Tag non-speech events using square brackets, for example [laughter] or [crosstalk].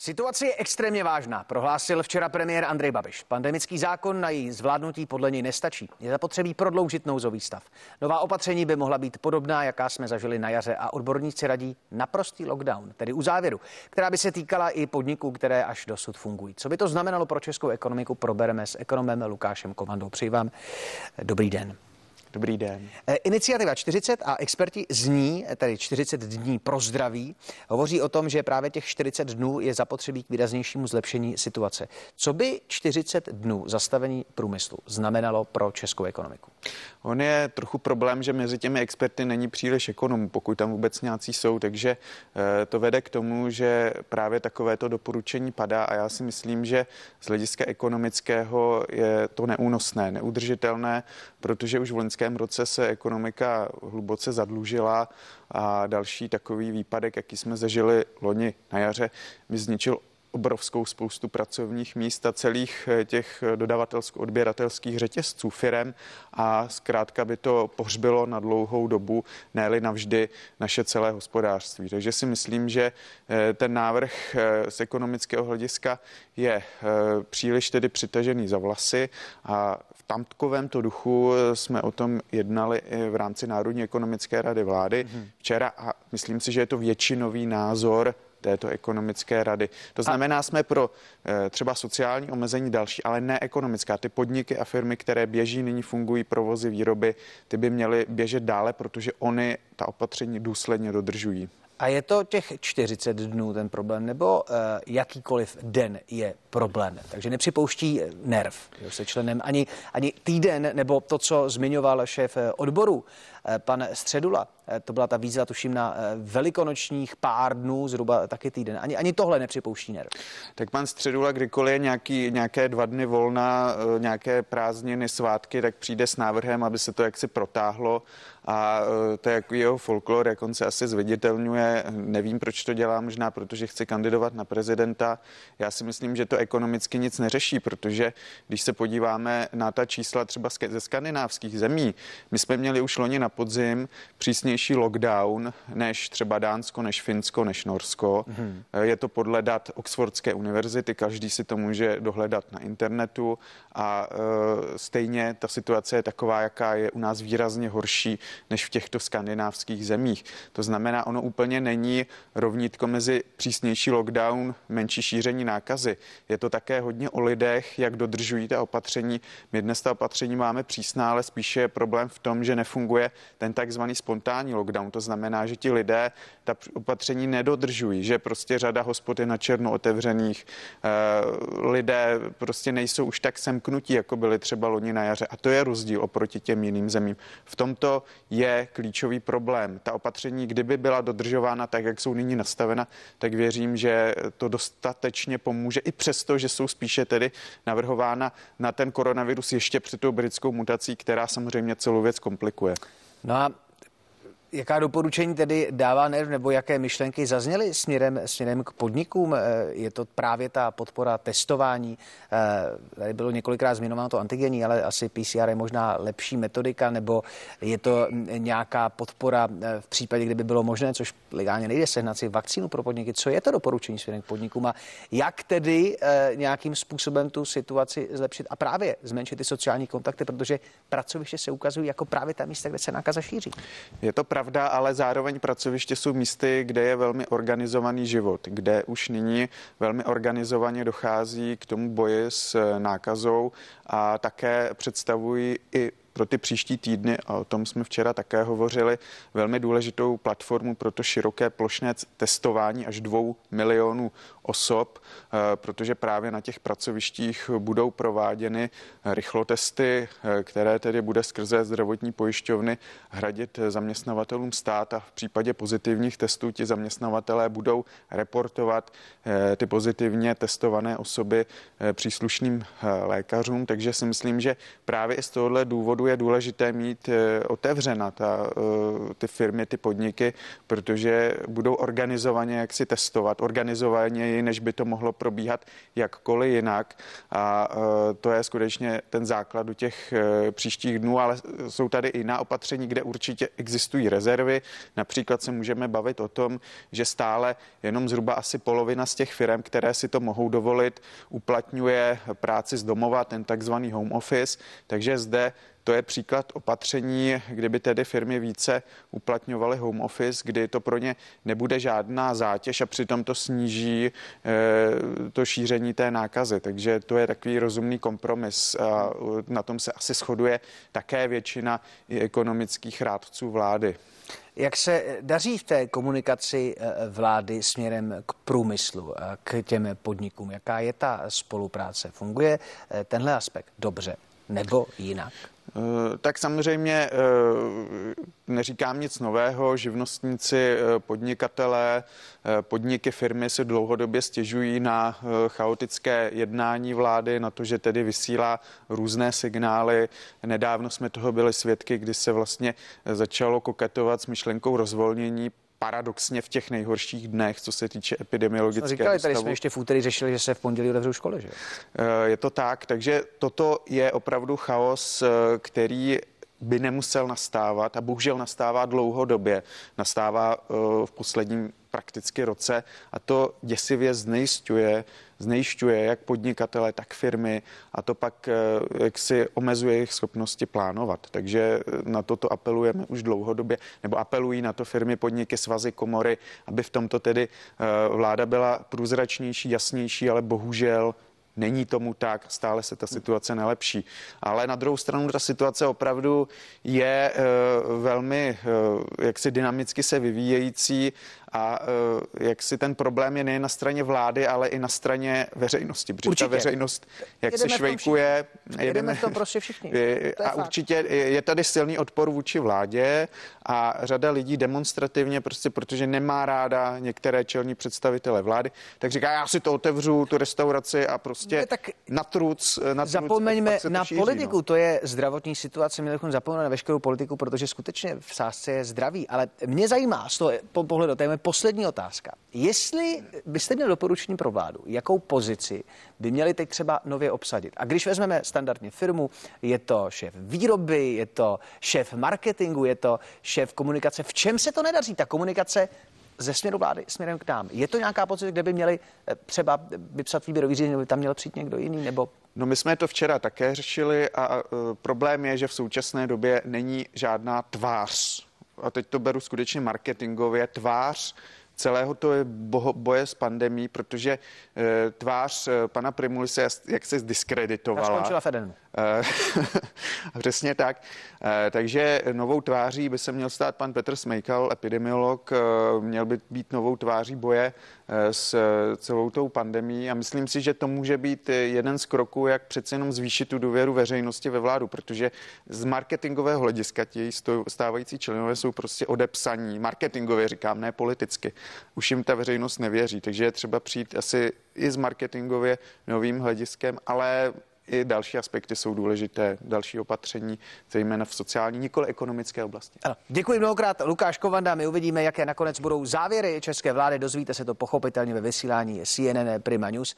Situace je extrémně vážná, prohlásil včera premiér Andrej Babiš. Pandemický zákon na její zvládnutí podle něj nestačí. Je zapotřebí prodloužit nouzový stav. Nová opatření by mohla být podobná, jaká jsme zažili na jaře a odborníci radí naprostý lockdown, tedy u závěru, která by se týkala i podniků, které až dosud fungují. Co by to znamenalo pro českou ekonomiku, probereme s ekonomem Lukášem Komandou. Přeji vám dobrý den. Dobrý den. Eh, iniciativa 40 a experti z ní, tedy 40 dní pro zdraví, hovoří o tom, že právě těch 40 dnů je zapotřebí k výraznějšímu zlepšení situace. Co by 40 dnů zastavení průmyslu znamenalo pro českou ekonomiku? On je trochu problém, že mezi těmi experty není příliš ekonomů, pokud tam vůbec nějací jsou, takže eh, to vede k tomu, že právě takovéto doporučení padá a já si myslím, že z hlediska ekonomického je to neúnosné, neudržitelné, protože už v loňském roce se ekonomika hluboce zadlužila a další takový výpadek, jaký jsme zažili loni na jaře, by zničil obrovskou spoustu pracovních míst a celých eh, těch dodavatelsko-odběratelských řetězců firem a zkrátka by to pohřbilo na dlouhou dobu, ne navždy naše celé hospodářství. Takže si myslím, že eh, ten návrh eh, z ekonomického hlediska je příliš tedy přitažený za vlasy a v tamtkovém to duchu jsme o tom jednali i v rámci Národní ekonomické rady vlády mhm. včera a myslím si, že je to většinový názor této ekonomické rady. To znamená, jsme pro eh, třeba sociální omezení další, ale ne ekonomická. Ty podniky a firmy, které běží, nyní fungují provozy výroby, ty by měly běžet dále, protože oni ta opatření důsledně dodržují. A je to těch 40 dnů ten problém, nebo uh, jakýkoliv den je problém? Takže nepřipouští nerv, jo, se členem ani, ani týden, nebo to, co zmiňoval šéf eh, odboru, Eh, pan Středula. Eh, to byla ta výzva, tuším, na eh, velikonočních pár dnů, zhruba taky týden. Ani, ani tohle nepřipouští NER. Tak pan Středula, kdykoliv je nějaký, nějaké dva dny volna, nějaké prázdniny, svátky, tak přijde s návrhem, aby se to jaksi protáhlo a to je jako jeho folklor, jak on se asi zviditelňuje. Nevím, proč to dělá, možná protože chce kandidovat na prezidenta. Já si myslím, že to ekonomicky nic neřeší, protože když se podíváme na ta čísla třeba ze skandinávských zemí, my jsme měli už loni na podzim přísnější lockdown než třeba Dánsko, než Finsko, než Norsko. Mm-hmm. Je to podle dat Oxfordské univerzity, každý si to může dohledat na internetu a e, stejně ta situace je taková, jaká je u nás výrazně horší než v těchto skandinávských zemích. To znamená, ono úplně není rovnítko mezi přísnější lockdown, menší šíření nákazy. Je to také hodně o lidech, jak dodržují ta opatření. My dnes ta opatření máme přísná, ale spíše je problém v tom, že nefunguje ten takzvaný spontánní lockdown. To znamená, že ti lidé ta opatření nedodržují, že prostě řada hospod je na černo otevřených, eh, lidé prostě nejsou už tak semknutí, jako byli třeba loni na jaře. A to je rozdíl oproti těm jiným zemím. V tomto je klíčový problém. Ta opatření, kdyby byla dodržována tak, jak jsou nyní nastavena, tak věřím, že to dostatečně pomůže, i přesto, že jsou spíše tedy navrhována na ten koronavirus ještě před tou britskou mutací, která samozřejmě celou věc komplikuje. No a Jaká doporučení tedy dává NERV nebo jaké myšlenky zazněly směrem, směrem k podnikům? Eh, je to právě ta podpora testování. Eh, tady bylo několikrát zmiňováno to antigenní, ale asi PCR je možná lepší metodika, nebo je to nějaká podpora eh, v případě, kdyby bylo možné, což legálně nejde sehnat si vakcínu pro podniky. Co je to doporučení směrem k podnikům a jak tedy nějakým způsobem tu situaci zlepšit a právě zmenšit ty sociální kontakty, protože pracoviště se ukazují jako právě ta místa, kde se nákaza šíří. Je to pravda, ale zároveň pracoviště jsou místy, kde je velmi organizovaný život, kde už nyní velmi organizovaně dochází k tomu boji s nákazou a také představují i pro ty příští týdny, a o tom jsme včera také hovořili, velmi důležitou platformu pro to široké plošné testování až dvou milionů osob, eh, protože právě na těch pracovištích budou prováděny rychlotesty, eh, které tedy bude skrze zdravotní pojišťovny hradit zaměstnavatelům stát a v případě pozitivních testů ti zaměstnavatelé budou reportovat eh, ty pozitivně testované osoby příslušným lékařům, takže si myslím, že právě i z tohohle důvodu je důležité mít otevřena ta, ty firmy, ty podniky, protože budou organizovaně jak si testovat, organizovaně, než by to mohlo probíhat jakkoliv jinak. A to je skutečně ten základ u těch příštích dnů, ale jsou tady i jiná opatření, kde určitě existují rezervy. Například se můžeme bavit o tom, že stále jenom zhruba asi polovina z těch firm, které si to mohou dovolit, uplatňuje práci z domova, ten takzvaný home office. Takže zde to je příklad opatření, kdyby tedy firmy více uplatňovaly home office, kdy to pro ně nebude žádná zátěž a přitom to sníží e, to šíření té nákazy. Takže to je takový rozumný kompromis. A na tom se asi shoduje také většina i ekonomických rádců vlády. Jak se daří v té komunikaci eh, vlády směrem k průmyslu, k těm podnikům? Jaká je ta spolupráce? Funguje eh, tenhle aspekt dobře nebo jinak? Eh, tak samozřejmě neříkám nic nového. Živnostníci, podnikatelé, podniky, firmy se dlouhodobě stěžují na chaotické jednání vlády, na to, že tedy vysílá různé signály. Nedávno jsme toho byli svědky, kdy se vlastně začalo koketovat s myšlenkou rozvolnění paradoxně v těch nejhorších dnech, co se týče epidemiologické Říkali, tady jsme ještě v úterý řešili, že se v pondělí otevřou školy, že? Eh, je to tak, takže toto je opravdu chaos, eh, který by nemusel nastávat a bohužel nastává dlouhodobě. Nastává uh, v posledním prakticky roce a to děsivě znejistuje, znejišťuje jak podnikatele, tak firmy a to pak uh, jak si omezuje jejich schopnosti plánovat. Takže na toto apelujeme už dlouhodobě, nebo apelují na to firmy, podniky, svazy, komory, aby v tomto tedy uh, vláda byla průzračnější, jasnější, ale bohužel Není tomu tak, stále se ta situace nelepší. Ale na druhou stranu ta situace opravdu je e, velmi e, jaksi dynamicky se vyvíjející a uh, jak si ten problém je nejen na straně vlády, ale i na straně veřejnosti, protože určitě. ta veřejnost, jak jedeme se švejkuje, jedeme, jedeme v tom prostě všichni. [laughs] Je, a fakt. určitě je tady silný odpor vůči vládě a řada lidí demonstrativně, prostě protože nemá ráda některé čelní představitele vlády, tak říká, já si to otevřu, tu restauraci a prostě ne, tak na truc. Na truc zapomeňme na šíří, politiku, no. to je zdravotní situace, měli bychom zapomenout na veškerou politiku, protože skutečně v sázce je zdraví, ale mě zajímá z toho pohledu, to poslední otázka. Jestli byste měli doporučení pro vládu, jakou pozici by měli teď třeba nově obsadit? A když vezmeme standardně firmu, je to šéf výroby, je to šéf marketingu, je to šéf komunikace. V čem se to nedaří? Ta komunikace ze směru vlády směrem k nám. Je to nějaká pozice, kde by měli eh, třeba vypsat výběrový řízení, nebo by tam měl přijít někdo jiný, nebo No my jsme to včera také řešili a uh, problém je, že v současné době není žádná tvář a teď to beru skutečně marketingově, tvář celého to je boje s pandemí, protože e, tvář e, pana Primuly se jak se zdiskreditovala. skončila Fedenu. E, [laughs] přesně tak. E, takže novou tváří by se měl stát pan Petr Smejkal, epidemiolog, e, měl by být novou tváří boje s celou tou pandemí a myslím si, že to může být jeden z kroků, jak přece jenom zvýšit tu důvěru veřejnosti ve vládu, protože z marketingového hlediska ti stávající členové jsou prostě odepsaní, marketingově říkám, ne politicky už jim ta veřejnost nevěří. Takže je třeba přijít asi i s marketingově novým hlediskem, ale i další aspekty jsou důležité, další opatření, zejména v sociální, nikoli ekonomické oblasti. Ano. Děkuji mnohokrát, Lukáš Kovanda. My uvidíme, jaké nakonec budou závěry české vlády. Dozvíte se to pochopitelně ve vysílání CNN Prima News.